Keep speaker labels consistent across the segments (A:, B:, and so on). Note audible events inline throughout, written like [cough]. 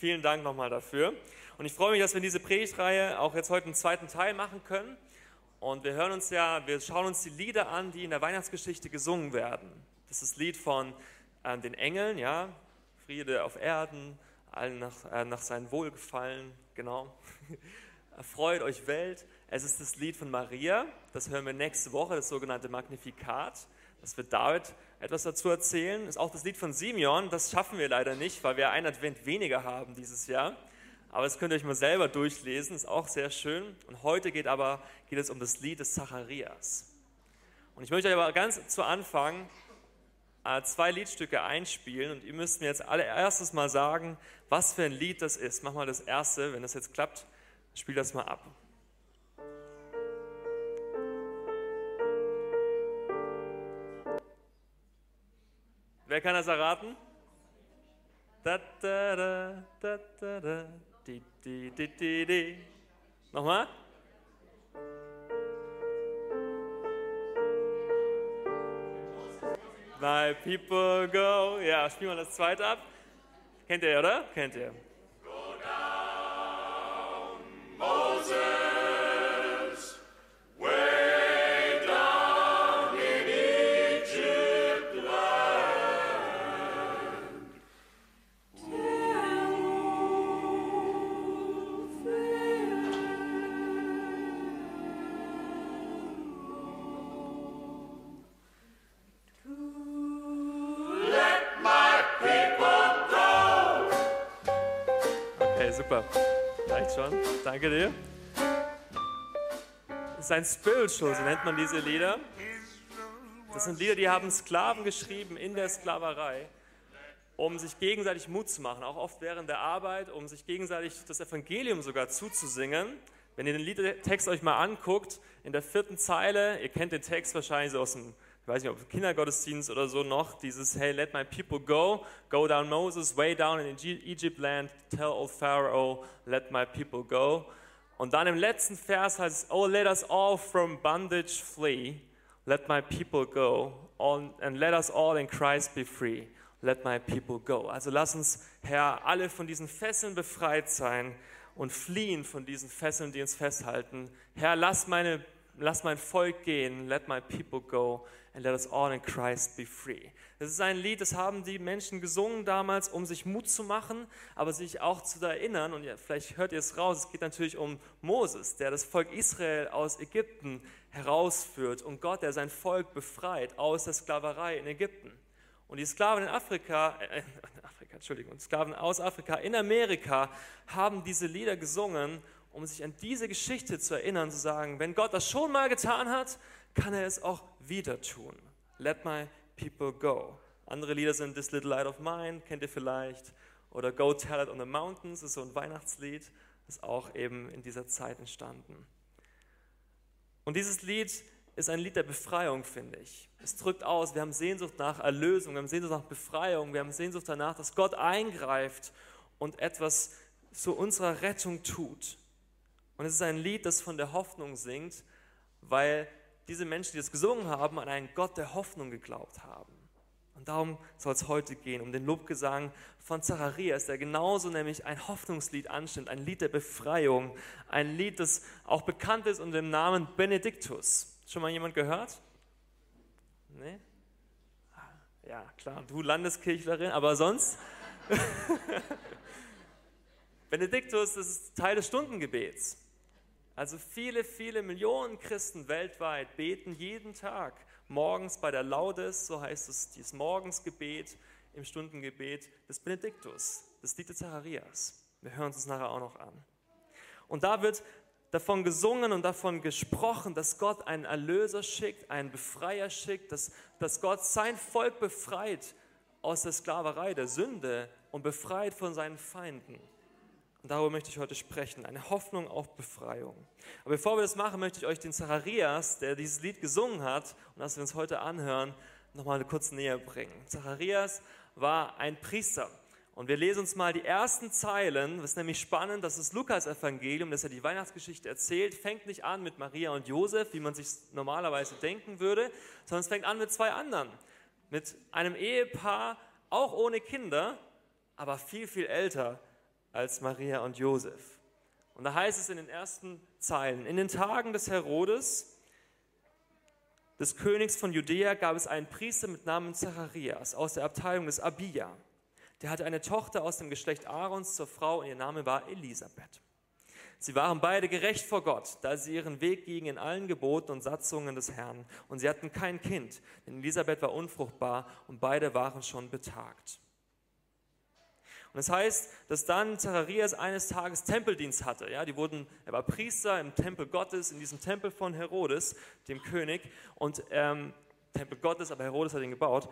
A: Vielen Dank nochmal dafür. Und ich freue mich, dass wir diese Predigtreihe auch jetzt heute einen zweiten Teil machen können. Und wir hören uns ja, wir schauen uns die Lieder an, die in der Weihnachtsgeschichte gesungen werden. Das ist das Lied von äh, den Engeln, ja, Friede auf Erden, allen nach, äh, nach seinem Wohlgefallen, genau. [laughs] Erfreut euch Welt. Es ist das Lied von Maria, das hören wir nächste Woche, das sogenannte Magnifikat. Das wird David etwas dazu erzählen. Ist auch das Lied von Simeon, das schaffen wir leider nicht, weil wir ein Advent weniger haben dieses Jahr. Aber das könnt ihr euch mal selber durchlesen, ist auch sehr schön. Und heute geht aber geht es um das Lied des Zacharias. Und ich möchte euch aber ganz zu Anfang äh, zwei Liedstücke einspielen und ihr müsst mir jetzt allererstes mal sagen, was für ein Lied das ist. Mach mal das erste, wenn das jetzt klappt, spiel das mal ab. Wer kann das erraten? Nochmal? My people go. Ja, spielen wir das zweite ab. Kennt ihr, oder? Kennt ihr. Go down, Moses. Danke dir. Das ist ein Spiritual, so nennt man diese Lieder. Das sind Lieder, die haben Sklaven geschrieben in der Sklaverei, um sich gegenseitig Mut zu machen, auch oft während der Arbeit, um sich gegenseitig das Evangelium sogar zuzusingen. Wenn ihr den Liedtext euch mal anguckt, in der vierten Zeile, ihr kennt den Text wahrscheinlich so aus dem ich weiß nicht, ob Kindergottesdienst oder so noch, dieses Hey, let my people go, go down Moses, way down in Egypt land, tell old Pharaoh, let my people go. Und dann im letzten Vers heißt es, Oh, let us all from bondage flee, let my people go, and let us all in Christ be free, let my people go. Also lass uns, Herr, alle von diesen Fesseln befreit sein und fliehen von diesen Fesseln, die uns festhalten. Herr, lass meine lass mein Volk gehen, let my people go and let us all in Christ be free. Das ist ein Lied, das haben die Menschen gesungen damals, um sich Mut zu machen, aber sich auch zu erinnern, und vielleicht hört ihr es raus, es geht natürlich um Moses, der das Volk Israel aus Ägypten herausführt und Gott, der sein Volk befreit aus der Sklaverei in Ägypten. Und die Sklaven in Afrika, äh, Afrika, Entschuldigung, Sklaven aus Afrika in Amerika haben diese Lieder gesungen, um sich an diese Geschichte zu erinnern, zu sagen, wenn Gott das schon mal getan hat, kann er es auch wieder tun. Let my people go. Andere Lieder sind This Little Light of Mine, kennt ihr vielleicht, oder Go Tell It on the Mountains, ist so ein Weihnachtslied, ist auch eben in dieser Zeit entstanden. Und dieses Lied ist ein Lied der Befreiung, finde ich. Es drückt aus, wir haben Sehnsucht nach Erlösung, wir haben Sehnsucht nach Befreiung, wir haben Sehnsucht danach, dass Gott eingreift und etwas zu unserer Rettung tut. Und es ist ein Lied, das von der Hoffnung singt, weil diese Menschen, die es gesungen haben, an einen Gott der Hoffnung geglaubt haben. Und darum soll es heute gehen, um den Lobgesang von Zacharias, der genauso nämlich ein Hoffnungslied anstimmt, ein Lied der Befreiung, ein Lied, das auch bekannt ist unter dem Namen Benediktus. Schon mal jemand gehört? Nee? Ja, klar, du Landeskirchlerin, aber sonst? [laughs] Benediktus, das ist Teil des Stundengebets. Also viele, viele Millionen Christen weltweit beten jeden Tag morgens bei der Laudes, so heißt es, dieses Morgensgebet im Stundengebet des Benediktus, des Lied Zacharias. Wir hören uns das nachher auch noch an. Und da wird davon gesungen und davon gesprochen, dass Gott einen Erlöser schickt, einen Befreier schickt, dass, dass Gott sein Volk befreit aus der Sklaverei, der Sünde und befreit von seinen Feinden. Und darüber möchte ich heute sprechen, eine Hoffnung auf Befreiung. Aber bevor wir das machen, möchte ich euch den Zacharias, der dieses Lied gesungen hat und das wir uns heute anhören, nochmal kurz näher bringen. Zacharias war ein Priester. Und wir lesen uns mal die ersten Zeilen. Das ist nämlich spannend, das ist Lukas-Evangelium, das ja die Weihnachtsgeschichte erzählt. Fängt nicht an mit Maria und Josef, wie man sich normalerweise denken würde, sondern es fängt an mit zwei anderen. Mit einem Ehepaar, auch ohne Kinder, aber viel, viel älter als Maria und Josef. Und da heißt es in den ersten Zeilen, in den Tagen des Herodes, des Königs von Judäa, gab es einen Priester mit Namen Zacharias aus der Abteilung des Abia. Der hatte eine Tochter aus dem Geschlecht Aarons zur Frau und ihr Name war Elisabeth. Sie waren beide gerecht vor Gott, da sie ihren Weg gingen in allen Geboten und Satzungen des Herrn. Und sie hatten kein Kind, denn Elisabeth war unfruchtbar und beide waren schon betagt. Und das heißt, dass dann Zacharias eines Tages Tempeldienst hatte. Ja, die wurden, er war Priester im Tempel Gottes, in diesem Tempel von Herodes, dem König. Und ähm, Tempel Gottes, aber Herodes hat ihn gebaut.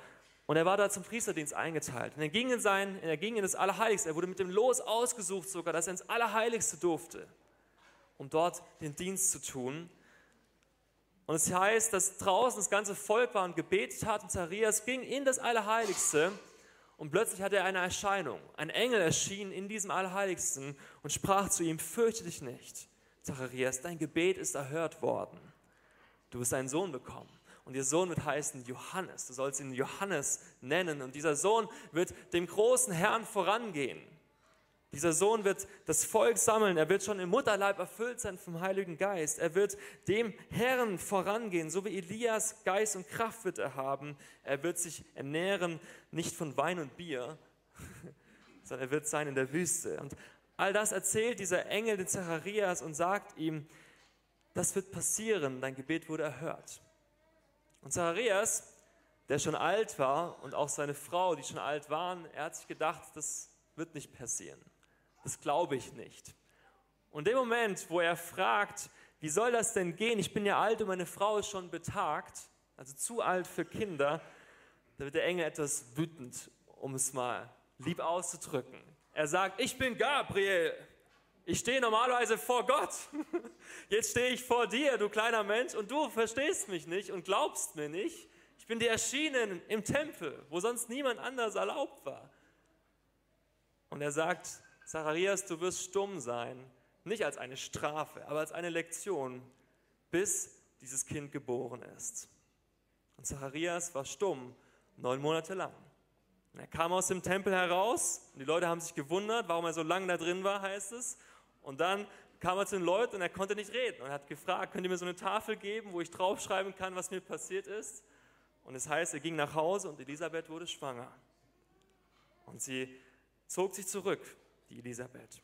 A: Und er war da zum Priesterdienst eingeteilt. Und er ging in, sein, er ging in das Allerheiligste. Er wurde mit dem Los ausgesucht sogar, dass er ins Allerheiligste durfte, um dort den Dienst zu tun. Und es heißt, dass draußen das ganze Volk war und gebetet hat und Zacharias ging in das Allerheiligste und plötzlich hatte er eine Erscheinung. Ein Engel erschien in diesem Allerheiligsten und sprach zu ihm, fürchte dich nicht, Zacharias, dein Gebet ist erhört worden. Du wirst einen Sohn bekommen. Und ihr Sohn wird heißen Johannes. Du sollst ihn Johannes nennen. Und dieser Sohn wird dem großen Herrn vorangehen. Dieser Sohn wird das Volk sammeln, er wird schon im Mutterleib erfüllt sein vom Heiligen Geist. Er wird dem Herrn vorangehen, so wie Elias Geist und Kraft wird er haben. Er wird sich ernähren, nicht von Wein und Bier, [laughs] sondern er wird sein in der Wüste. Und all das erzählt dieser Engel den Zacharias und sagt ihm, das wird passieren, dein Gebet wurde erhört. Und Zacharias, der schon alt war und auch seine Frau, die schon alt waren, er hat sich gedacht, das wird nicht passieren das glaube ich nicht. Und dem Moment, wo er fragt, wie soll das denn gehen? Ich bin ja alt und meine Frau ist schon betagt, also zu alt für Kinder, da wird der Engel etwas wütend, um es mal lieb auszudrücken. Er sagt, ich bin Gabriel. Ich stehe normalerweise vor Gott. [laughs] Jetzt stehe ich vor dir, du kleiner Mensch, und du verstehst mich nicht und glaubst mir nicht. Ich bin dir erschienen im Tempel, wo sonst niemand anders erlaubt war. Und er sagt, Zacharias, du wirst stumm sein, nicht als eine Strafe, aber als eine Lektion, bis dieses Kind geboren ist. Und Zacharias war stumm neun Monate lang. Er kam aus dem Tempel heraus und die Leute haben sich gewundert, warum er so lange da drin war, heißt es. Und dann kam er zu den Leuten und er konnte nicht reden und hat gefragt, könnt ihr mir so eine Tafel geben, wo ich draufschreiben kann, was mir passiert ist? Und es heißt, er ging nach Hause und Elisabeth wurde schwanger. Und sie zog sich zurück die Elisabeth.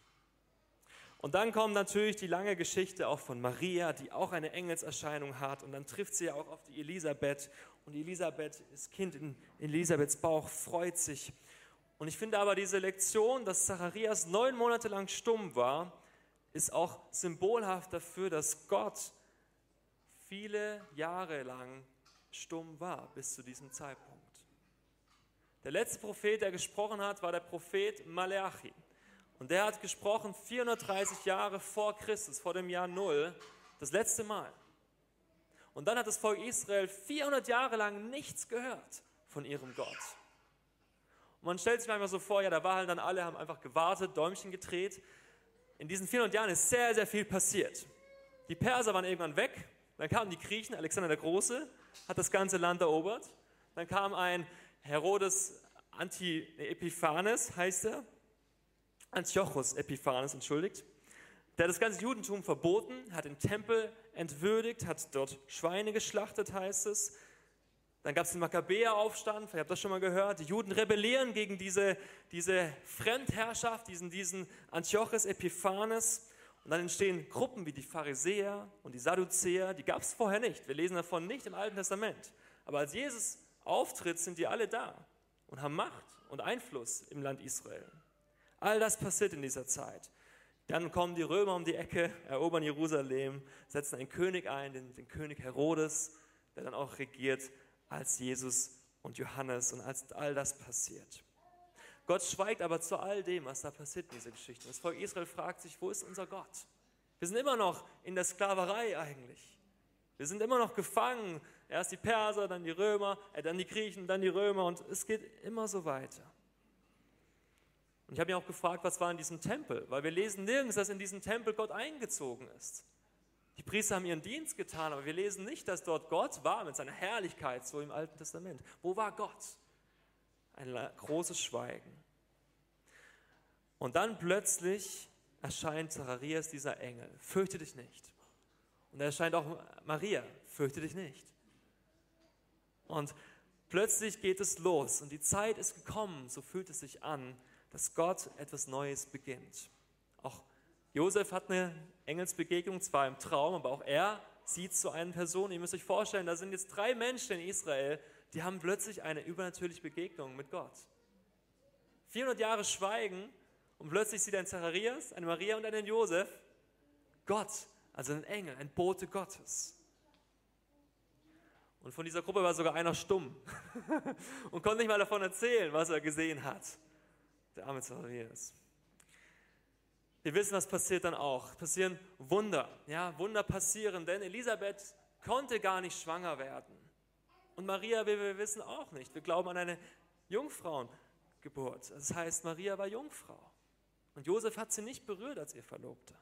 A: Und dann kommt natürlich die lange Geschichte auch von Maria, die auch eine Engelserscheinung hat. Und dann trifft sie auch auf die Elisabeth. Und Elisabeth, das Kind in Elisabeths Bauch, freut sich. Und ich finde aber diese Lektion, dass Zacharias neun Monate lang stumm war, ist auch symbolhaft dafür, dass Gott viele Jahre lang stumm war bis zu diesem Zeitpunkt. Der letzte Prophet, der gesprochen hat, war der Prophet Maleachi. Und der hat gesprochen 430 Jahre vor Christus, vor dem Jahr Null, das letzte Mal. Und dann hat das Volk Israel 400 Jahre lang nichts gehört von ihrem Gott. Und man stellt sich manchmal so vor, ja, da waren dann alle, haben einfach gewartet, Däumchen gedreht. In diesen 400 Jahren ist sehr, sehr viel passiert. Die Perser waren irgendwann weg, dann kamen die Griechen, Alexander der Große hat das ganze Land erobert. Dann kam ein Herodes Anti-Epiphanes, heißt er, Antiochus Epiphanes, entschuldigt. Der das ganze Judentum verboten, hat den Tempel entwürdigt, hat dort Schweine geschlachtet, heißt es. Dann gab es den Makkabäeraufstand, ihr habt das schon mal gehört. Die Juden rebellieren gegen diese, diese Fremdherrschaft, diesen, diesen Antiochus Epiphanes. Und dann entstehen Gruppen wie die Pharisäer und die Sadduzäer, die gab es vorher nicht. Wir lesen davon nicht im Alten Testament. Aber als Jesus auftritt, sind die alle da und haben Macht und Einfluss im Land Israel. All das passiert in dieser Zeit. Dann kommen die Römer um die Ecke, erobern Jerusalem, setzen einen König ein, den, den König Herodes, der dann auch regiert als Jesus und Johannes und als all das passiert. Gott schweigt aber zu all dem, was da passiert in dieser Geschichte. Das Volk Israel fragt sich, wo ist unser Gott? Wir sind immer noch in der Sklaverei eigentlich. Wir sind immer noch gefangen. Erst die Perser, dann die Römer, äh, dann die Griechen, dann die Römer und es geht immer so weiter. Und ich habe mich auch gefragt, was war in diesem Tempel? Weil wir lesen nirgends, dass in diesem Tempel Gott eingezogen ist. Die Priester haben ihren Dienst getan, aber wir lesen nicht, dass dort Gott war mit seiner Herrlichkeit, so im Alten Testament. Wo war Gott? Ein großes Schweigen. Und dann plötzlich erscheint Zacharias dieser Engel. Fürchte dich nicht. Und er erscheint auch Maria. Fürchte dich nicht. Und plötzlich geht es los und die Zeit ist gekommen, so fühlt es sich an, dass Gott etwas Neues beginnt. Auch Josef hat eine Engelsbegegnung, zwar im Traum, aber auch er sieht so eine Person. Ihr müsst euch vorstellen, da sind jetzt drei Menschen in Israel, die haben plötzlich eine übernatürliche Begegnung mit Gott. 400 Jahre Schweigen und plötzlich sieht ein Zacharias, eine Maria und einen Josef Gott, also ein Engel, ein Bote Gottes. Und von dieser Gruppe war sogar einer stumm [laughs] und konnte nicht mal davon erzählen, was er gesehen hat. Der arme Zacharias. Wir wissen, was passiert dann auch. Passieren Wunder. Ja, Wunder passieren, denn Elisabeth konnte gar nicht schwanger werden. Und Maria, wie wir wissen, auch nicht. Wir glauben an eine Jungfrauengeburt. Das heißt, Maria war Jungfrau. Und Josef hat sie nicht berührt als ihr Verlobter.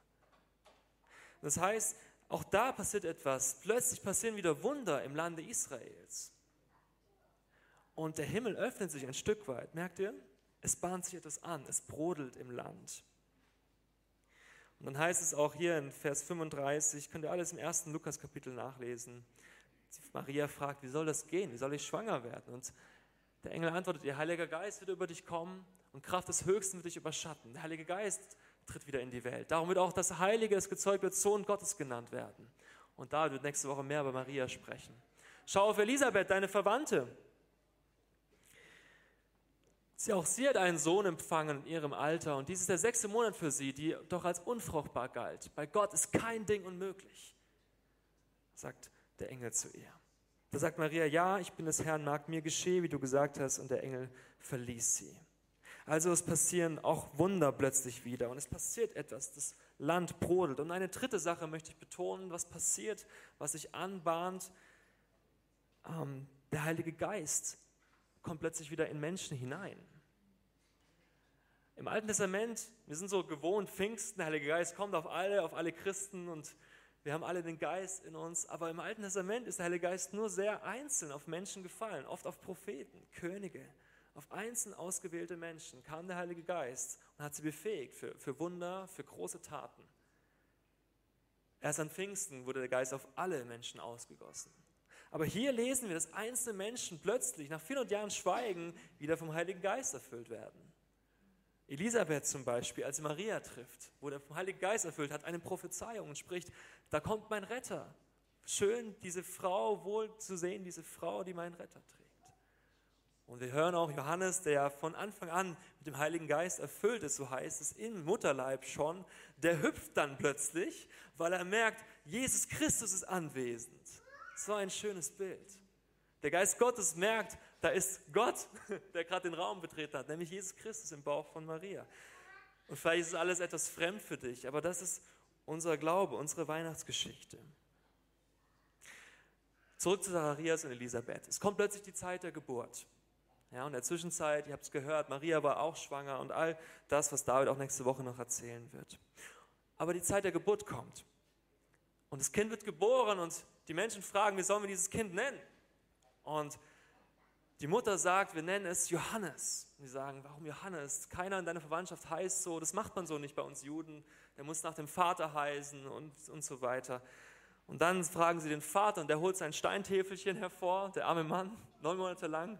A: Das heißt, auch da passiert etwas. Plötzlich passieren wieder Wunder im Lande Israels. Und der Himmel öffnet sich ein Stück weit. Merkt ihr? Es bahnt sich etwas an. Es brodelt im Land. Und dann heißt es auch hier in Vers 35, könnt ihr alles im ersten Lukas-Kapitel nachlesen. Maria fragt, wie soll das gehen? Wie soll ich schwanger werden? Und der Engel antwortet, ihr Heiliger Geist wird über dich kommen und Kraft des Höchsten wird dich überschatten. Der Heilige Geist tritt wieder in die Welt. Darum wird auch das Heilige, das gezeugt wird, Sohn Gottes genannt werden. Und da wird nächste Woche mehr über Maria sprechen. Schau auf Elisabeth, deine Verwandte. Sie, auch sie hat einen Sohn empfangen in ihrem Alter und dies ist der sechste Monat für sie, die doch als unfruchtbar galt. Bei Gott ist kein Ding unmöglich, sagt der Engel zu ihr. Da sagt Maria, ja, ich bin des Herrn, mag mir geschehe, wie du gesagt hast, und der Engel verließ sie. Also es passieren auch Wunder plötzlich wieder und es passiert etwas, das Land brodelt. Und eine dritte Sache möchte ich betonen, was passiert, was sich anbahnt. Ähm, der Heilige Geist kommt plötzlich wieder in Menschen hinein. Im Alten Testament, wir sind so gewohnt, Pfingsten, der Heilige Geist kommt auf alle, auf alle Christen und wir haben alle den Geist in uns, aber im Alten Testament ist der Heilige Geist nur sehr einzeln auf Menschen gefallen, oft auf Propheten, Könige. Auf einzeln ausgewählte Menschen kam der Heilige Geist und hat sie befähigt für, für Wunder, für große Taten. Erst an Pfingsten wurde der Geist auf alle Menschen ausgegossen. Aber hier lesen wir, dass einzelne Menschen plötzlich nach 400 Jahren Schweigen wieder vom Heiligen Geist erfüllt werden. Elisabeth zum Beispiel, als sie Maria trifft, der vom Heiligen Geist erfüllt hat, eine Prophezeiung und spricht, da kommt mein Retter. Schön, diese Frau wohl zu sehen, diese Frau, die meinen Retter trägt. Und wir hören auch Johannes, der von Anfang an mit dem Heiligen Geist erfüllt ist, so heißt es, im Mutterleib schon, der hüpft dann plötzlich, weil er merkt, Jesus Christus ist anwesend. So ein schönes Bild. Der Geist Gottes merkt, da ist Gott, [laughs] der gerade den Raum betreten hat, nämlich Jesus Christus im Bauch von Maria. Und vielleicht ist alles etwas fremd für dich, aber das ist unser Glaube, unsere Weihnachtsgeschichte. Zurück zu Zacharias und Elisabeth. Es kommt plötzlich die Zeit der Geburt. Ja, und in der Zwischenzeit, ihr habt es gehört, Maria war auch schwanger und all das, was David auch nächste Woche noch erzählen wird. Aber die Zeit der Geburt kommt. Und das Kind wird geboren und die Menschen fragen, wie sollen wir dieses Kind nennen? Und die Mutter sagt, wir nennen es Johannes. Und die sagen, warum Johannes? Keiner in deiner Verwandtschaft heißt so, das macht man so nicht bei uns Juden. Der muss nach dem Vater heißen und, und so weiter. Und dann fragen sie den Vater und der holt sein Steintäfelchen hervor, der arme Mann, neun Monate lang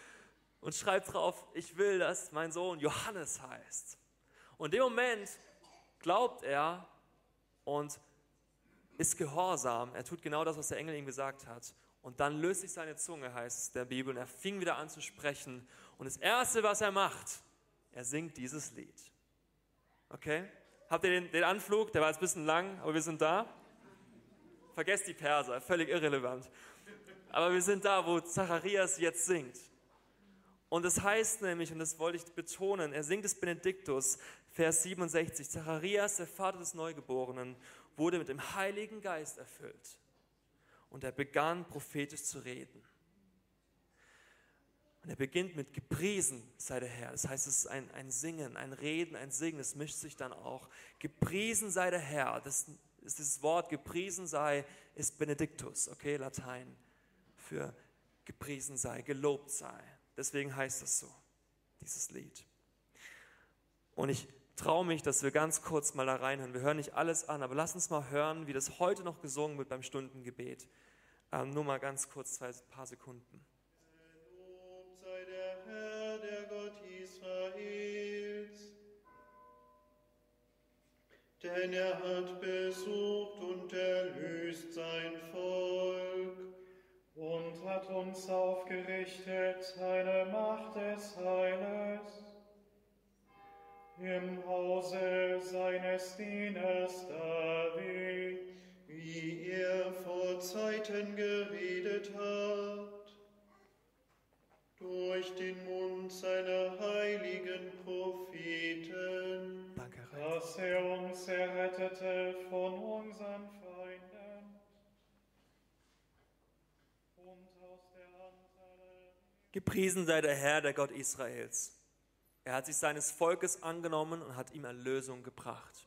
A: [laughs] und schreibt drauf, ich will, dass mein Sohn Johannes heißt. Und in dem Moment glaubt er und ist gehorsam. Er tut genau das, was der Engel ihm gesagt hat. Und dann löst sich seine Zunge, heißt es der Bibel, und er fing wieder an zu sprechen. Und das Erste, was er macht, er singt dieses Lied. Okay? Habt ihr den, den Anflug? Der war jetzt ein bisschen lang, aber wir sind da. Vergesst die Perser, völlig irrelevant. Aber wir sind da, wo Zacharias jetzt singt. Und es heißt nämlich, und das wollte ich betonen, er singt es Benediktus, Vers 67, Zacharias, der Vater des Neugeborenen, wurde mit dem Heiligen Geist erfüllt. Und er begann prophetisch zu reden. Und er beginnt mit Gepriesen sei der Herr. Das heißt, es ist ein, ein Singen, ein Reden, ein Singen. Es mischt sich dann auch. Gepriesen sei der Herr. Das ist dieses Wort gepriesen sei, ist Benediktus, okay, Latein für gepriesen sei, gelobt sei. Deswegen heißt es so, dieses Lied. Und ich traue mich, dass wir ganz kurz mal da reinhören. Wir hören nicht alles an, aber lass uns mal hören, wie das heute noch gesungen wird beim Stundengebet. Ähm, nur mal ganz kurz, zwei paar Sekunden.
B: Lob sei der Herr, der Gott Israels. Denn er hat besucht und erlöst sein Volk
C: und hat uns aufgerichtet seine Macht des Heiles im Hause seines Dieners David,
B: wie er vor Zeiten geredet hat, durch den Mund seiner heiligen Propheten,
A: Danke,
C: dass er uns errettete von unseren Feinden. Und aus der Hand aller
A: Gepriesen sei der Herr, der Gott Israels. Er hat sich seines Volkes angenommen und hat ihm Erlösung gebracht.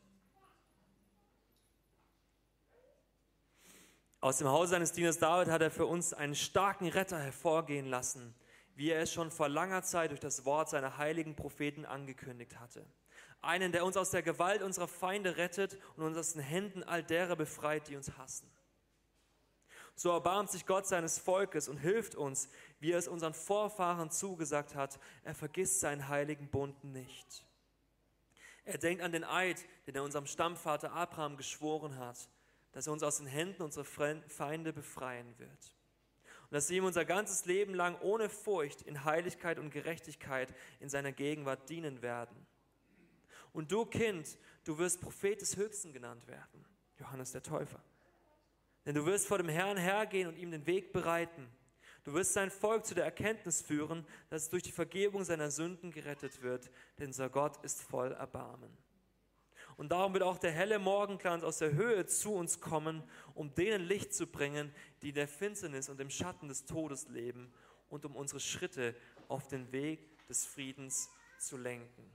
A: Aus dem Hause seines Dieners David hat er für uns einen starken Retter hervorgehen lassen, wie er es schon vor langer Zeit durch das Wort seiner heiligen Propheten angekündigt hatte. Einen, der uns aus der Gewalt unserer Feinde rettet und uns aus den Händen all derer befreit, die uns hassen. So erbarmt sich Gott seines Volkes und hilft uns, wie er es unseren Vorfahren zugesagt hat. Er vergisst seinen heiligen Bund nicht. Er denkt an den Eid, den er unserem Stammvater Abraham geschworen hat, dass er uns aus den Händen unserer Feinde befreien wird. Und dass wir ihm unser ganzes Leben lang ohne Furcht in Heiligkeit und Gerechtigkeit in seiner Gegenwart dienen werden. Und du, Kind, du wirst Prophet des Höchsten genannt werden, Johannes der Täufer. Denn du wirst vor dem Herrn hergehen und ihm den Weg bereiten. Du wirst sein Volk zu der Erkenntnis führen, dass es durch die Vergebung seiner Sünden gerettet wird, denn unser Gott ist voll Erbarmen. Und darum wird auch der helle Morgenglanz aus der Höhe zu uns kommen, um denen Licht zu bringen, die in der Finsternis und im Schatten des Todes leben und um unsere Schritte auf den Weg des Friedens zu lenken.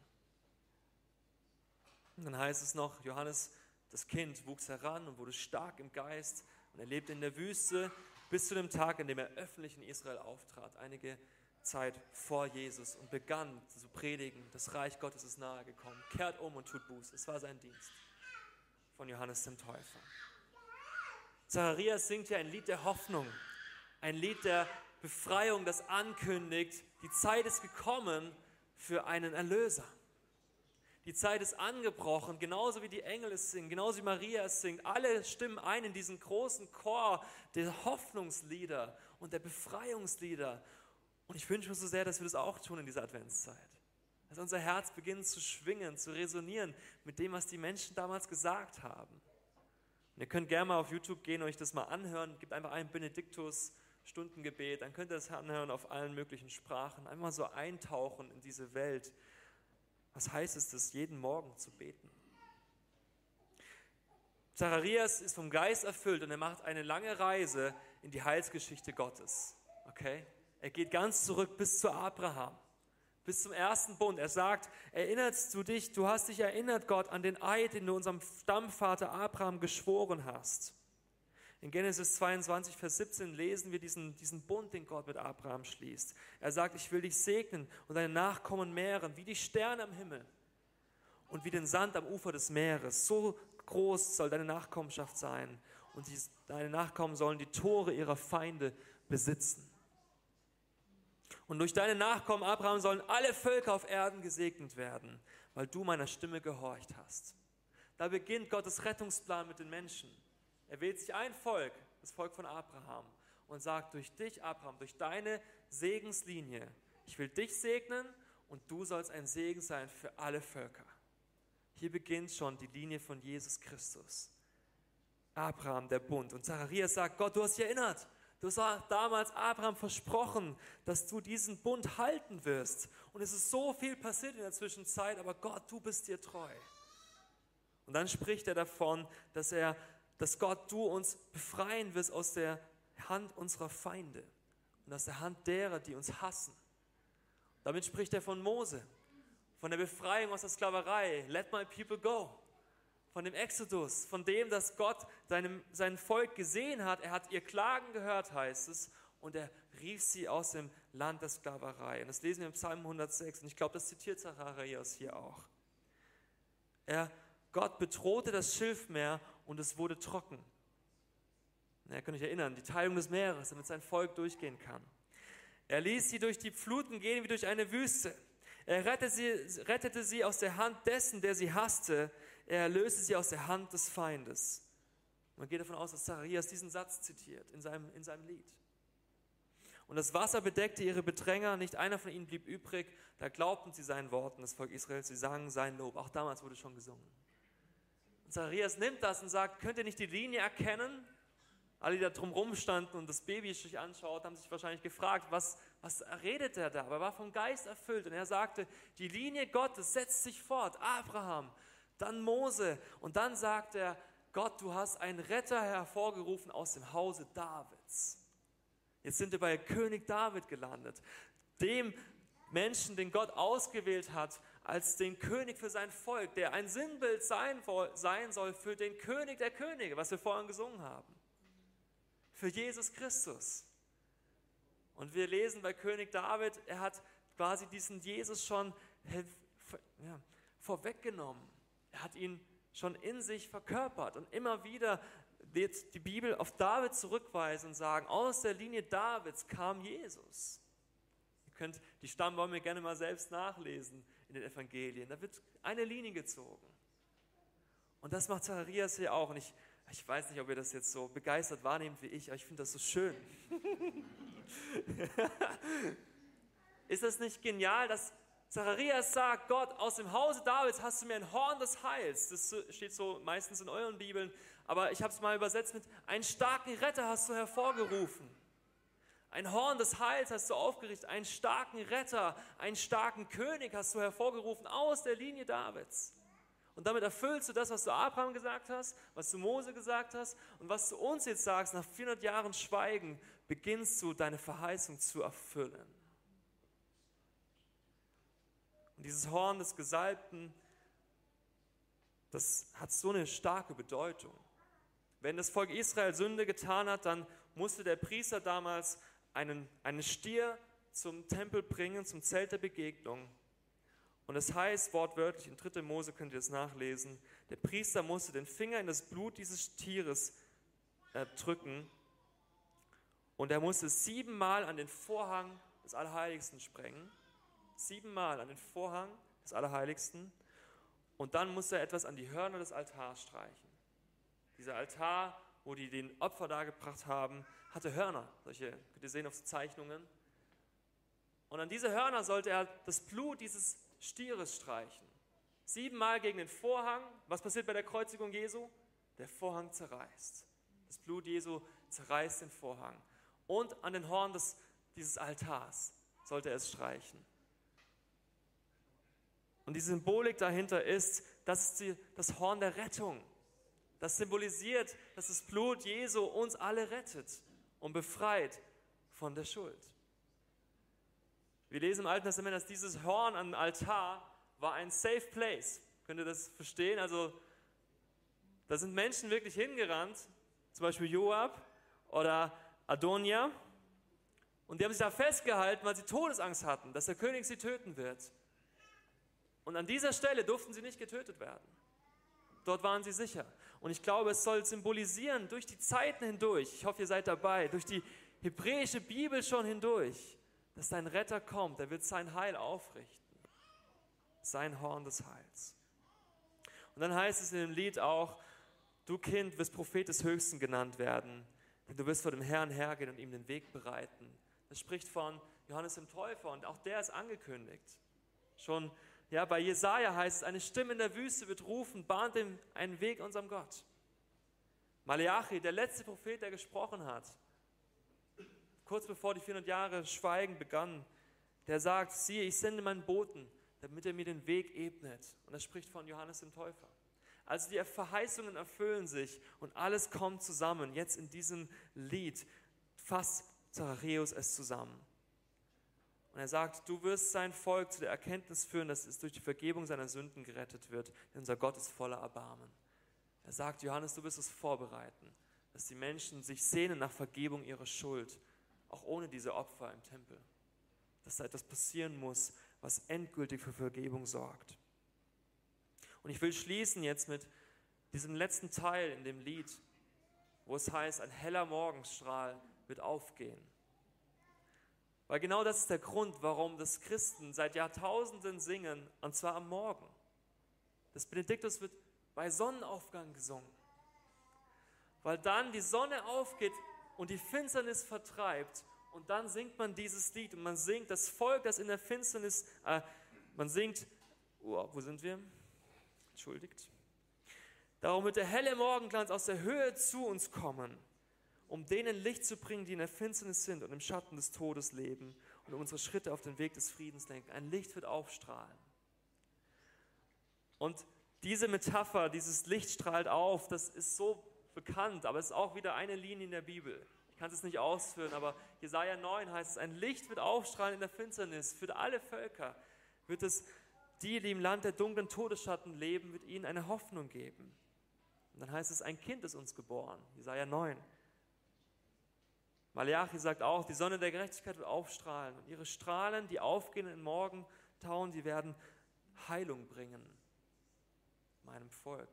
A: Und dann heißt es noch, Johannes, das Kind wuchs heran und wurde stark im Geist und er lebte in der Wüste bis zu dem Tag, an dem er öffentlich in Israel auftrat, einige Zeit vor Jesus und begann zu predigen, das Reich Gottes ist nahe gekommen, kehrt um und tut Buß. Es war sein Dienst von Johannes dem Täufer. Zacharias singt ja ein Lied der Hoffnung, ein Lied der Befreiung, das ankündigt, die Zeit ist gekommen für einen Erlöser. Die Zeit ist angebrochen, genauso wie die Engel es singen, genauso wie Maria es singt. Alle stimmen ein in diesen großen Chor der Hoffnungslieder und der Befreiungslieder. Und ich wünsche mir so sehr, dass wir das auch tun in dieser Adventszeit. Dass unser Herz beginnt zu schwingen, zu resonieren mit dem, was die Menschen damals gesagt haben. Und ihr könnt gerne mal auf YouTube gehen und euch das mal anhören. Gebt einfach ein Benediktus Stundengebet, dann könnt ihr das anhören auf allen möglichen Sprachen. Einmal so eintauchen in diese Welt was heißt es, das jeden Morgen zu beten? Zacharias ist vom Geist erfüllt und er macht eine lange Reise in die Heilsgeschichte Gottes. Okay? Er geht ganz zurück bis zu Abraham, bis zum ersten Bund. Er sagt, erinnerst du dich, du hast dich erinnert, Gott, an den Eid, den du unserem Stammvater Abraham geschworen hast. In Genesis 22, Vers 17 lesen wir diesen, diesen Bund, den Gott mit Abraham schließt. Er sagt, ich will dich segnen und deine Nachkommen mehren, wie die Sterne am Himmel und wie den Sand am Ufer des Meeres. So groß soll deine Nachkommenschaft sein und die, deine Nachkommen sollen die Tore ihrer Feinde besitzen. Und durch deine Nachkommen, Abraham, sollen alle Völker auf Erden gesegnet werden, weil du meiner Stimme gehorcht hast. Da beginnt Gottes Rettungsplan mit den Menschen. Er wählt sich ein Volk, das Volk von Abraham, und sagt, durch dich, Abraham, durch deine Segenslinie, ich will dich segnen und du sollst ein Segen sein für alle Völker. Hier beginnt schon die Linie von Jesus Christus. Abraham, der Bund. Und Zacharias sagt, Gott, du hast dich erinnert. Du hast damals Abraham versprochen, dass du diesen Bund halten wirst. Und es ist so viel passiert in der Zwischenzeit, aber Gott, du bist dir treu. Und dann spricht er davon, dass er dass Gott, du uns befreien wirst aus der Hand unserer Feinde und aus der Hand derer, die uns hassen. Damit spricht er von Mose, von der Befreiung aus der Sklaverei. Let my people go. Von dem Exodus, von dem, dass Gott seinem, sein Volk gesehen hat. Er hat ihr Klagen gehört, heißt es, und er rief sie aus dem Land der Sklaverei. Und das lesen wir im Psalm 106. Und ich glaube, das zitiert Zacharias hier auch. Er, Gott bedrohte das Schilfmeer und es wurde trocken. Ihr könnt euch erinnern, die Teilung des Meeres, damit sein Volk durchgehen kann. Er ließ sie durch die Fluten gehen wie durch eine Wüste. Er rettete sie, rettete sie aus der Hand dessen, der sie hasste. Er erlöste sie aus der Hand des Feindes. Man geht davon aus, dass Zacharias diesen Satz zitiert in seinem, in seinem Lied. Und das Wasser bedeckte ihre Bedränger, nicht einer von ihnen blieb übrig. Da glaubten sie seinen Worten, das Volk Israels, sie sangen sein Lob. Auch damals wurde schon gesungen. Zacharias nimmt das und sagt, könnt ihr nicht die Linie erkennen? Alle, die da drumherum standen und das Baby sich anschaut, haben sich wahrscheinlich gefragt, was, was redet er da? Aber er war vom Geist erfüllt und er sagte, die Linie Gottes setzt sich fort. Abraham, dann Mose und dann sagt er, Gott, du hast einen Retter hervorgerufen aus dem Hause Davids. Jetzt sind wir bei König David gelandet, dem Menschen, den Gott ausgewählt hat, als den König für sein Volk, der ein Sinnbild sein, sein soll für den König der Könige, was wir vorhin gesungen haben für Jesus Christus. Und wir lesen bei König David, er hat quasi diesen Jesus schon ja, vorweggenommen. Er hat ihn schon in sich verkörpert. Und immer wieder wird die Bibel auf David zurückweisen und sagen, aus der Linie Davids kam Jesus. Ihr könnt die Stammbäume gerne mal selbst nachlesen in den Evangelien. Da wird eine Linie gezogen. Und das macht Zacharias hier auch. Und ich ich weiß nicht, ob ihr das jetzt so begeistert wahrnehmt wie ich, aber ich finde das so schön. [laughs] Ist das nicht genial, dass Zacharias sagt, Gott, aus dem Hause Davids hast du mir ein Horn des Heils. Das steht so meistens in euren Bibeln, aber ich habe es mal übersetzt mit, einen starken Retter hast du hervorgerufen. Ein Horn des Heils hast du aufgerichtet, einen starken Retter, einen starken König hast du hervorgerufen aus der Linie Davids. Und damit erfüllst du das, was du Abraham gesagt hast, was du Mose gesagt hast und was du uns jetzt sagst, nach 400 Jahren Schweigen beginnst du deine Verheißung zu erfüllen. Und dieses Horn des Gesalbten, das hat so eine starke Bedeutung. Wenn das Volk Israel Sünde getan hat, dann musste der Priester damals einen, einen Stier zum Tempel bringen, zum Zelt der Begegnung. Und es heißt wortwörtlich, in 3. Mose könnt ihr es nachlesen, der Priester musste den Finger in das Blut dieses Tieres äh, drücken und er musste siebenmal an den Vorhang des Allerheiligsten sprengen. Siebenmal an den Vorhang des Allerheiligsten. Und dann musste er etwas an die Hörner des Altars streichen. Dieser Altar, wo die den Opfer dargebracht haben, hatte Hörner. Solche könnt ihr sehen auf Zeichnungen. Und an diese Hörner sollte er das Blut dieses Stieres streichen. Siebenmal gegen den Vorhang. Was passiert bei der Kreuzigung Jesu? Der Vorhang zerreißt. Das Blut Jesu zerreißt den Vorhang. Und an den Horn des, dieses Altars sollte er es streichen. Und die Symbolik dahinter ist, das ist die, das Horn der Rettung. Das symbolisiert, dass das Blut Jesu uns alle rettet und befreit von der Schuld. Wir lesen im Alten Testament, dass dieses Horn am Altar war ein safe place. Könnt ihr das verstehen? Also, da sind Menschen wirklich hingerannt, zum Beispiel Joab oder Adonia, und die haben sich da festgehalten, weil sie Todesangst hatten, dass der König sie töten wird. Und an dieser Stelle durften sie nicht getötet werden. Dort waren sie sicher. Und ich glaube, es soll symbolisieren durch die Zeiten hindurch, ich hoffe, ihr seid dabei, durch die hebräische Bibel schon hindurch, dass dein Retter kommt, er wird sein Heil aufrichten. Sein Horn des Heils. Und dann heißt es in dem Lied auch, du Kind wirst Prophet des Höchsten genannt werden, denn du wirst vor dem Herrn hergehen und ihm den Weg bereiten. Das spricht von Johannes dem Täufer und auch der ist angekündigt. Schon ja, bei Jesaja heißt es, eine Stimme in der Wüste wird rufen, bahnt einen Weg unserem Gott. Malachi, der letzte Prophet, der gesprochen hat, kurz bevor die 400 Jahre Schweigen begannen, der sagt, siehe, ich sende meinen Boten, damit er mir den Weg ebnet. Und er spricht von Johannes dem Täufer. Also die Verheißungen erfüllen sich und alles kommt zusammen. Jetzt in diesem Lied fasst Zacharias es zusammen. Und er sagt, du wirst sein Volk zu der Erkenntnis führen, dass es durch die Vergebung seiner Sünden gerettet wird, denn unser Gott ist voller Erbarmen. Er sagt, Johannes, du wirst es vorbereiten, dass die Menschen sich sehnen nach Vergebung ihrer Schuld auch ohne diese Opfer im Tempel. Dass da etwas passieren muss, was endgültig für Vergebung sorgt. Und ich will schließen jetzt mit diesem letzten Teil in dem Lied, wo es heißt, ein heller Morgenstrahl wird aufgehen. Weil genau das ist der Grund, warum das Christen seit Jahrtausenden singen, und zwar am Morgen. Das Benediktus wird bei Sonnenaufgang gesungen. Weil dann die Sonne aufgeht und die Finsternis vertreibt und dann singt man dieses Lied und man singt das Volk, das in der Finsternis, äh, man singt, oh, wo sind wir? Entschuldigt. Darum wird der helle Morgenglanz aus der Höhe zu uns kommen, um denen Licht zu bringen, die in der Finsternis sind und im Schatten des Todes leben und unsere Schritte auf den Weg des Friedens lenken. Ein Licht wird aufstrahlen. Und diese Metapher, dieses Licht strahlt auf, das ist so bekannt, aber es ist auch wieder eine Linie in der Bibel kann es nicht ausführen, aber Jesaja 9 heißt es, ein Licht wird aufstrahlen in der Finsternis. Für alle Völker wird es, die, die im Land der dunklen Todesschatten leben, wird ihnen eine Hoffnung geben. Und dann heißt es, ein Kind ist uns geboren. Jesaja 9. Malachi sagt auch, die Sonne der Gerechtigkeit wird aufstrahlen und ihre Strahlen, die aufgehen in Morgentauen, die werden Heilung bringen meinem Volk.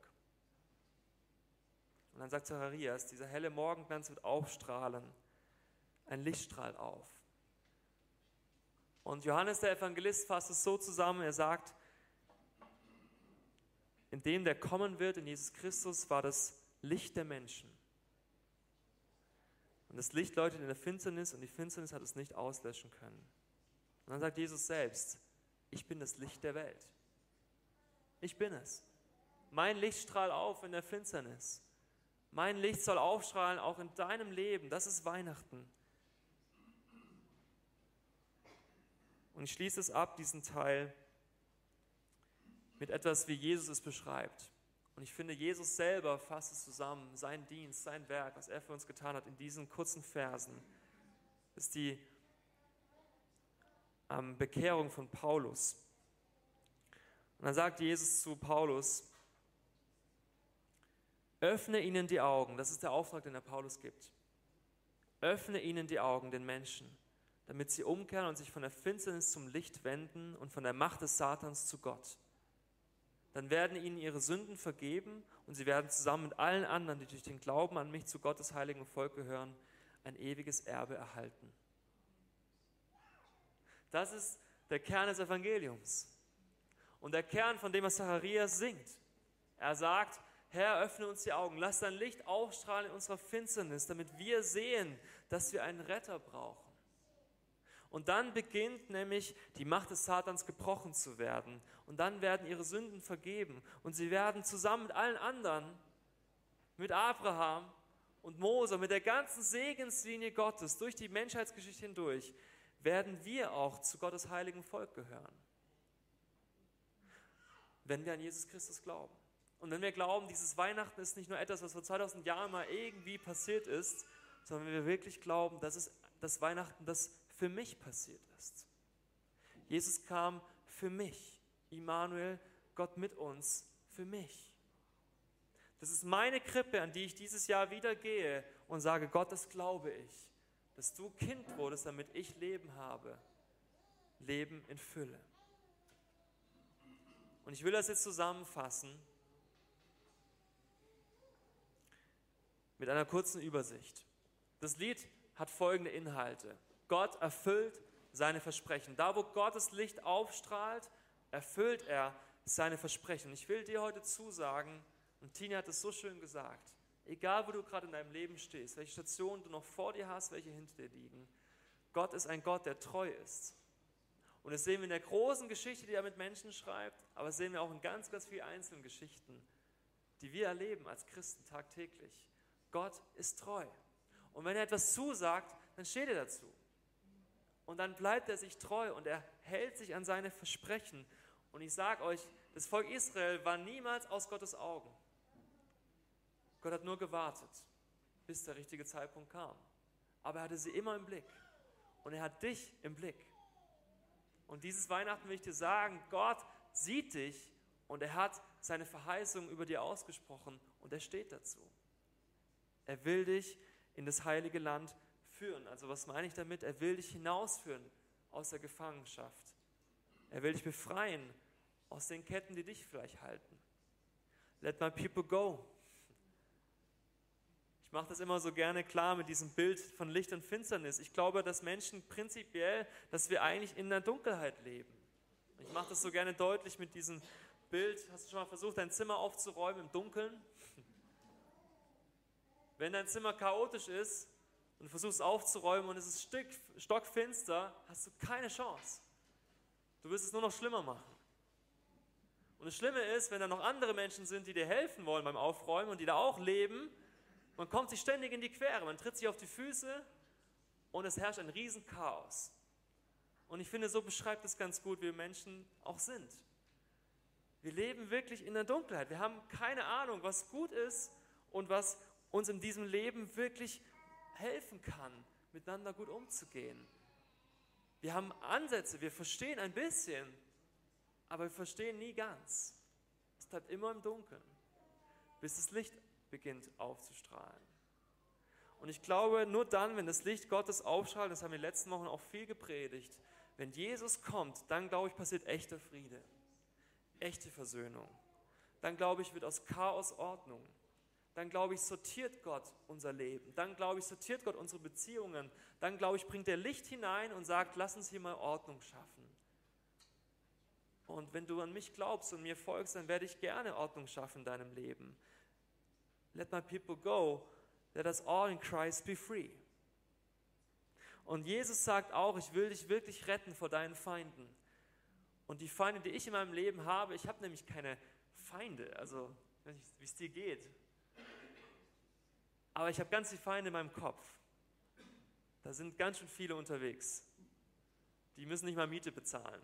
A: Und dann sagt Zacharias, dieser helle Morgenglanz wird aufstrahlen, ein Licht strahlt auf. Und Johannes der Evangelist fasst es so zusammen, er sagt, in dem, der kommen wird, in Jesus Christus, war das Licht der Menschen. Und das Licht leuchtet in der Finsternis und die Finsternis hat es nicht auslöschen können. Und dann sagt Jesus selbst, ich bin das Licht der Welt. Ich bin es. Mein Licht strahlt auf in der Finsternis. Mein Licht soll aufstrahlen auch in deinem Leben. Das ist Weihnachten. Und ich schließe es ab, diesen Teil, mit etwas, wie Jesus es beschreibt. Und ich finde, Jesus selber fasst es zusammen, sein Dienst, sein Werk, was er für uns getan hat, in diesen kurzen Versen. Das ist die ähm, Bekehrung von Paulus. Und dann sagt Jesus zu Paulus, Öffne ihnen die Augen, das ist der Auftrag, den der Paulus gibt. Öffne ihnen die Augen, den Menschen, damit sie umkehren und sich von der Finsternis zum Licht wenden und von der Macht des Satans zu Gott. Dann werden ihnen ihre Sünden vergeben und sie werden zusammen mit allen anderen, die durch den Glauben an mich zu Gottes heiligen Volk gehören, ein ewiges Erbe erhalten. Das ist der Kern des Evangeliums. Und der Kern, von dem was Zacharias singt. Er sagt, Herr, öffne uns die Augen, lass dein Licht aufstrahlen in unserer Finsternis, damit wir sehen, dass wir einen Retter brauchen. Und dann beginnt nämlich die Macht des Satans gebrochen zu werden. Und dann werden ihre Sünden vergeben. Und sie werden zusammen mit allen anderen, mit Abraham und Mose, mit der ganzen Segenslinie Gottes durch die Menschheitsgeschichte hindurch, werden wir auch zu Gottes heiligen Volk gehören. Wenn wir an Jesus Christus glauben. Und wenn wir glauben, dieses Weihnachten ist nicht nur etwas, was vor 2000 Jahren mal irgendwie passiert ist, sondern wenn wir wirklich glauben, dass es das Weihnachten, das für mich passiert ist. Jesus kam für mich. Immanuel, Gott mit uns, für mich. Das ist meine Krippe, an die ich dieses Jahr wieder gehe und sage, Gott, das glaube ich, dass du Kind wurdest, damit ich Leben habe. Leben in Fülle. Und ich will das jetzt zusammenfassen mit einer kurzen Übersicht. Das Lied hat folgende Inhalte. Gott erfüllt seine Versprechen. Da, wo Gottes Licht aufstrahlt, erfüllt er seine Versprechen. Ich will dir heute zusagen, und Tina hat es so schön gesagt, egal wo du gerade in deinem Leben stehst, welche Stationen du noch vor dir hast, welche hinter dir liegen, Gott ist ein Gott, der treu ist. Und das sehen wir in der großen Geschichte, die er mit Menschen schreibt, aber das sehen wir auch in ganz, ganz vielen einzelnen Geschichten, die wir erleben als Christen tagtäglich. Gott ist treu. Und wenn er etwas zusagt, dann steht er dazu. Und dann bleibt er sich treu und er hält sich an seine Versprechen. Und ich sage euch, das Volk Israel war niemals aus Gottes Augen. Gott hat nur gewartet, bis der richtige Zeitpunkt kam. Aber er hatte sie immer im Blick. Und er hat dich im Blick. Und dieses Weihnachten will ich dir sagen, Gott sieht dich und er hat seine Verheißung über dir ausgesprochen und er steht dazu. Er will dich in das heilige Land führen. Also was meine ich damit? Er will dich hinausführen aus der Gefangenschaft. Er will dich befreien aus den Ketten, die dich vielleicht halten. Let my people go. Ich mache das immer so gerne klar mit diesem Bild von Licht und Finsternis. Ich glaube, dass Menschen prinzipiell, dass wir eigentlich in der Dunkelheit leben. Ich mache das so gerne deutlich mit diesem Bild. Hast du schon mal versucht, dein Zimmer aufzuräumen im Dunkeln? Wenn dein Zimmer chaotisch ist und versuchst aufzuräumen und es ist stockfinster, hast du keine Chance. Du wirst es nur noch schlimmer machen. Und das Schlimme ist, wenn da noch andere Menschen sind, die dir helfen wollen beim Aufräumen und die da auch leben, man kommt sich ständig in die Quere, man tritt sich auf die Füße und es herrscht ein Riesenchaos. Und ich finde, so beschreibt es ganz gut, wie Menschen auch sind. Wir leben wirklich in der Dunkelheit. Wir haben keine Ahnung, was gut ist und was uns in diesem Leben wirklich helfen kann, miteinander gut umzugehen. Wir haben Ansätze, wir verstehen ein bisschen, aber wir verstehen nie ganz. Es bleibt immer im Dunkeln, bis das Licht beginnt aufzustrahlen. Und ich glaube, nur dann, wenn das Licht Gottes aufstrahlt, das haben wir in den letzten Wochen auch viel gepredigt, wenn Jesus kommt, dann glaube ich, passiert echter Friede, echte Versöhnung. Dann glaube ich, wird aus Chaos Ordnung. Dann glaube ich, sortiert Gott unser Leben. Dann glaube ich, sortiert Gott unsere Beziehungen. Dann glaube ich, bringt er Licht hinein und sagt, lass uns hier mal Ordnung schaffen. Und wenn du an mich glaubst und mir folgst, dann werde ich gerne Ordnung schaffen in deinem Leben. Let my people go. Let us all in Christ be free. Und Jesus sagt auch, ich will dich wirklich retten vor deinen Feinden. Und die Feinde, die ich in meinem Leben habe, ich habe nämlich keine Feinde, also wie es dir geht. Aber ich habe ganz viele Feinde in meinem Kopf. Da sind ganz schön viele unterwegs. Die müssen nicht mal Miete bezahlen.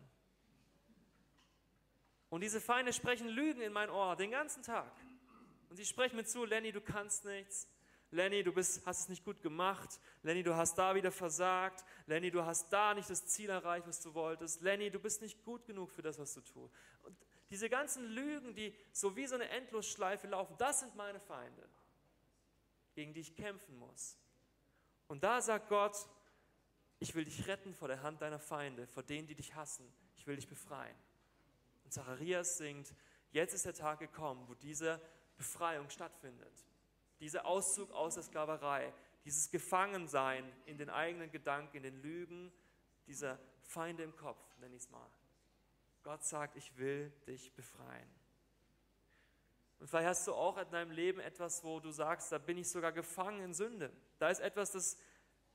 A: Und diese Feinde sprechen Lügen in mein Ohr den ganzen Tag. Und sie sprechen mir zu, Lenny, du kannst nichts. Lenny, du bist, hast es nicht gut gemacht. Lenny, du hast da wieder versagt. Lenny, du hast da nicht das Ziel erreicht, was du wolltest. Lenny, du bist nicht gut genug für das, was du tust. Und diese ganzen Lügen, die so wie so eine Endlosschleife laufen, das sind meine Feinde, gegen die ich kämpfen muss. Und da sagt Gott, ich will dich retten vor der Hand deiner Feinde, vor denen, die dich hassen. Ich will dich befreien. Zacharias singt, jetzt ist der Tag gekommen, wo diese Befreiung stattfindet. Dieser Auszug aus der Sklaverei, dieses Gefangensein in den eigenen Gedanken, in den Lügen, dieser Feinde im Kopf, nenne ich es mal. Gott sagt, ich will dich befreien. Und vielleicht hast du auch in deinem Leben etwas, wo du sagst, da bin ich sogar gefangen in Sünde. Da ist etwas, das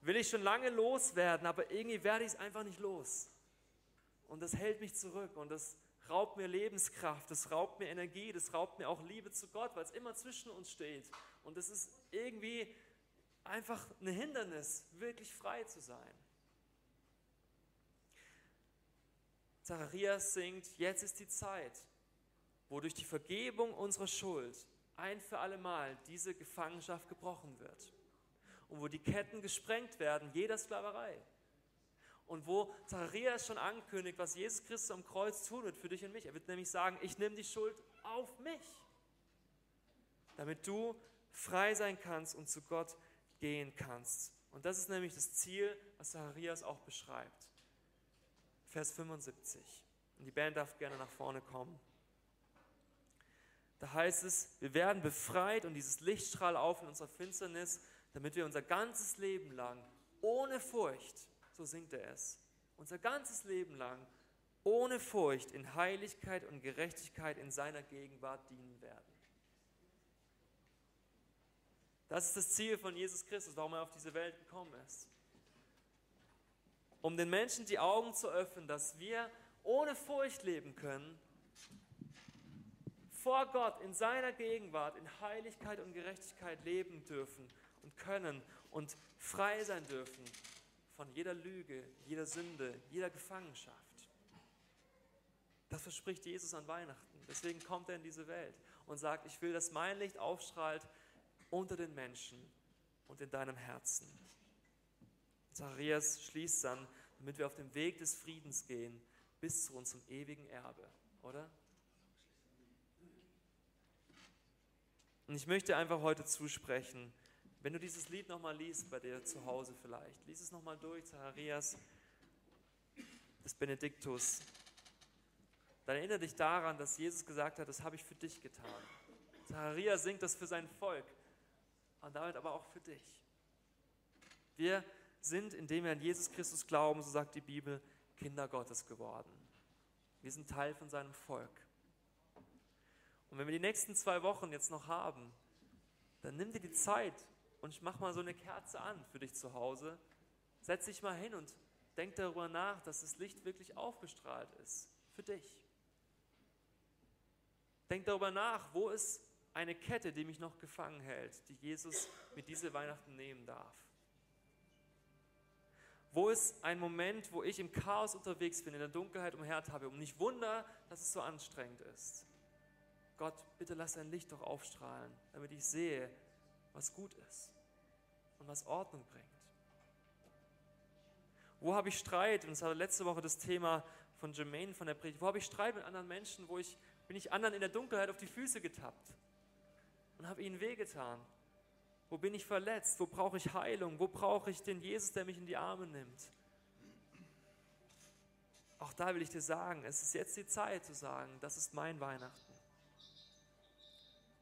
A: will ich schon lange loswerden, aber irgendwie werde ich es einfach nicht los. Und das hält mich zurück und das raubt mir Lebenskraft, das raubt mir Energie, das raubt mir auch Liebe zu Gott, weil es immer zwischen uns steht. Und es ist irgendwie einfach ein Hindernis, wirklich frei zu sein. Zacharias singt, jetzt ist die Zeit, wo durch die Vergebung unserer Schuld ein für allemal diese Gefangenschaft gebrochen wird und wo die Ketten gesprengt werden, jeder Sklaverei und wo Zacharias schon ankündigt, was Jesus Christus am Kreuz tun wird für dich und mich. Er wird nämlich sagen, ich nehme die Schuld auf mich, damit du frei sein kannst und zu Gott gehen kannst. Und das ist nämlich das Ziel, was Zacharias auch beschreibt. Vers 75. Und die Band darf gerne nach vorne kommen. Da heißt es, wir werden befreit und dieses Lichtstrahl auf in unserer Finsternis, damit wir unser ganzes Leben lang ohne Furcht so singt er es, unser ganzes Leben lang ohne Furcht in Heiligkeit und Gerechtigkeit in seiner Gegenwart dienen werden. Das ist das Ziel von Jesus Christus, warum er auf diese Welt gekommen ist. Um den Menschen die Augen zu öffnen, dass wir ohne Furcht leben können, vor Gott in seiner Gegenwart in Heiligkeit und Gerechtigkeit leben dürfen und können und frei sein dürfen von jeder Lüge, jeder Sünde, jeder Gefangenschaft. Das verspricht Jesus an Weihnachten. Deswegen kommt er in diese Welt und sagt, ich will, dass mein Licht aufstrahlt unter den Menschen und in deinem Herzen. Zacharias schließt dann, damit wir auf dem Weg des Friedens gehen, bis zu unserem ewigen Erbe, oder? Und ich möchte einfach heute zusprechen, wenn du dieses Lied nochmal liest bei dir zu Hause vielleicht, lies es nochmal durch, Zacharias des Benediktus, dann erinnere dich daran, dass Jesus gesagt hat, das habe ich für dich getan. Zachariah singt das für sein Volk und damit aber auch für dich. Wir sind, indem wir an Jesus Christus glauben, so sagt die Bibel, Kinder Gottes geworden. Wir sind Teil von seinem Volk. Und wenn wir die nächsten zwei Wochen jetzt noch haben, dann nimm dir die Zeit und mach mal so eine Kerze an für dich zu Hause. Setz dich mal hin und denk darüber nach, dass das Licht wirklich aufgestrahlt ist. Für dich. Denk darüber nach, wo ist eine Kette, die mich noch gefangen hält, die Jesus mit diese Weihnachten nehmen darf. Wo ist ein Moment, wo ich im Chaos unterwegs bin, in der Dunkelheit umhertabe und nicht wunder, dass es so anstrengend ist? Gott, bitte lass dein Licht doch aufstrahlen, damit ich sehe, was gut ist und was Ordnung bringt. Wo habe ich Streit? Und das war letzte Woche das Thema von Jermaine von der Predigt. Wo habe ich Streit mit anderen Menschen? Wo ich bin ich anderen in der Dunkelheit auf die Füße getappt und habe ihnen wehgetan? Wo bin ich verletzt? Wo brauche ich Heilung? Wo brauche ich den Jesus, der mich in die Arme nimmt? Auch da will ich dir sagen, es ist jetzt die Zeit zu sagen, das ist mein Weihnachten.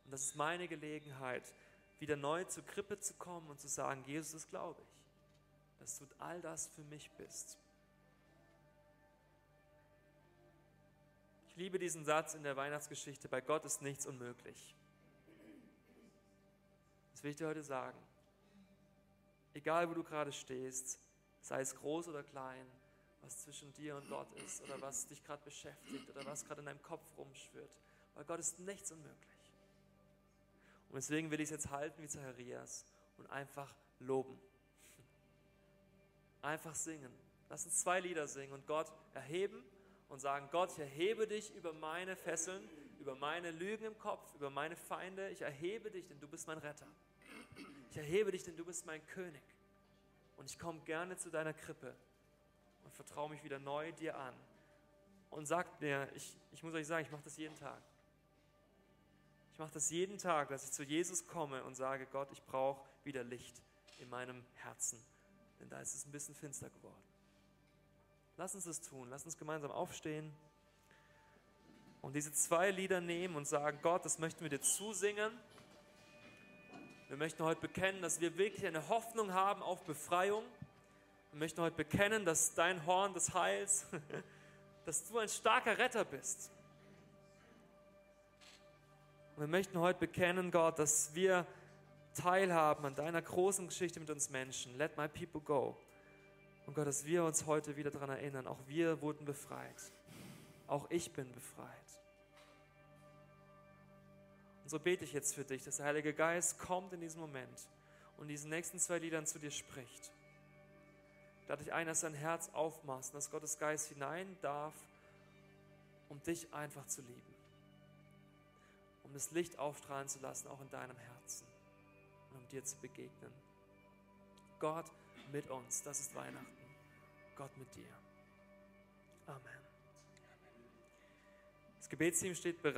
A: Und das ist meine Gelegenheit, wieder neu zur Krippe zu kommen und zu sagen, Jesus, das glaube ich, dass du all das für mich bist. Ich liebe diesen Satz in der Weihnachtsgeschichte, bei Gott ist nichts unmöglich. Das will ich dir heute sagen. Egal, wo du gerade stehst, sei es groß oder klein, was zwischen dir und Gott ist oder was dich gerade beschäftigt oder was gerade in deinem Kopf rumschwirrt, bei Gott ist nichts unmöglich. Und deswegen will ich es jetzt halten wie Zacharias und einfach loben. [laughs] Einfach singen. Lass uns zwei Lieder singen und Gott erheben und sagen, Gott, ich erhebe dich über meine Fesseln, über meine Lügen im Kopf, über meine Feinde. Ich erhebe dich, denn du bist mein Retter. Ich erhebe dich, denn du bist mein König. Und ich komme gerne zu deiner Krippe und vertraue mich wieder neu dir an. Und sagt mir, ich, ich muss euch sagen, ich mache das jeden Tag. Ich mache das jeden Tag, dass ich zu Jesus komme und sage, Gott, ich brauche wieder Licht in meinem Herzen, denn da ist es ein bisschen finster geworden. Lass uns das tun, lass uns gemeinsam aufstehen und diese zwei Lieder nehmen und sagen, Gott, das möchten wir dir zusingen. Wir möchten heute bekennen, dass wir wirklich eine Hoffnung haben auf Befreiung. Wir möchten heute bekennen, dass dein Horn des Heils, [laughs] dass du ein starker Retter bist und wir möchten heute bekennen, Gott, dass wir teilhaben an deiner großen Geschichte mit uns Menschen. Let my people go. Und Gott, dass wir uns heute wieder daran erinnern, auch wir wurden befreit. Auch ich bin befreit. Und so bete ich jetzt für dich, dass der Heilige Geist kommt in diesem Moment und diesen nächsten zwei Liedern zu dir spricht. Da dich ein, dass dein Herz aufmachst und dass Gottes Geist hinein darf, um dich einfach zu lieben um das Licht aufstrahlen zu lassen, auch in deinem Herzen und um dir zu begegnen. Gott mit uns, das ist Weihnachten. Gott mit dir. Amen. Das Gebetsteam steht bereit.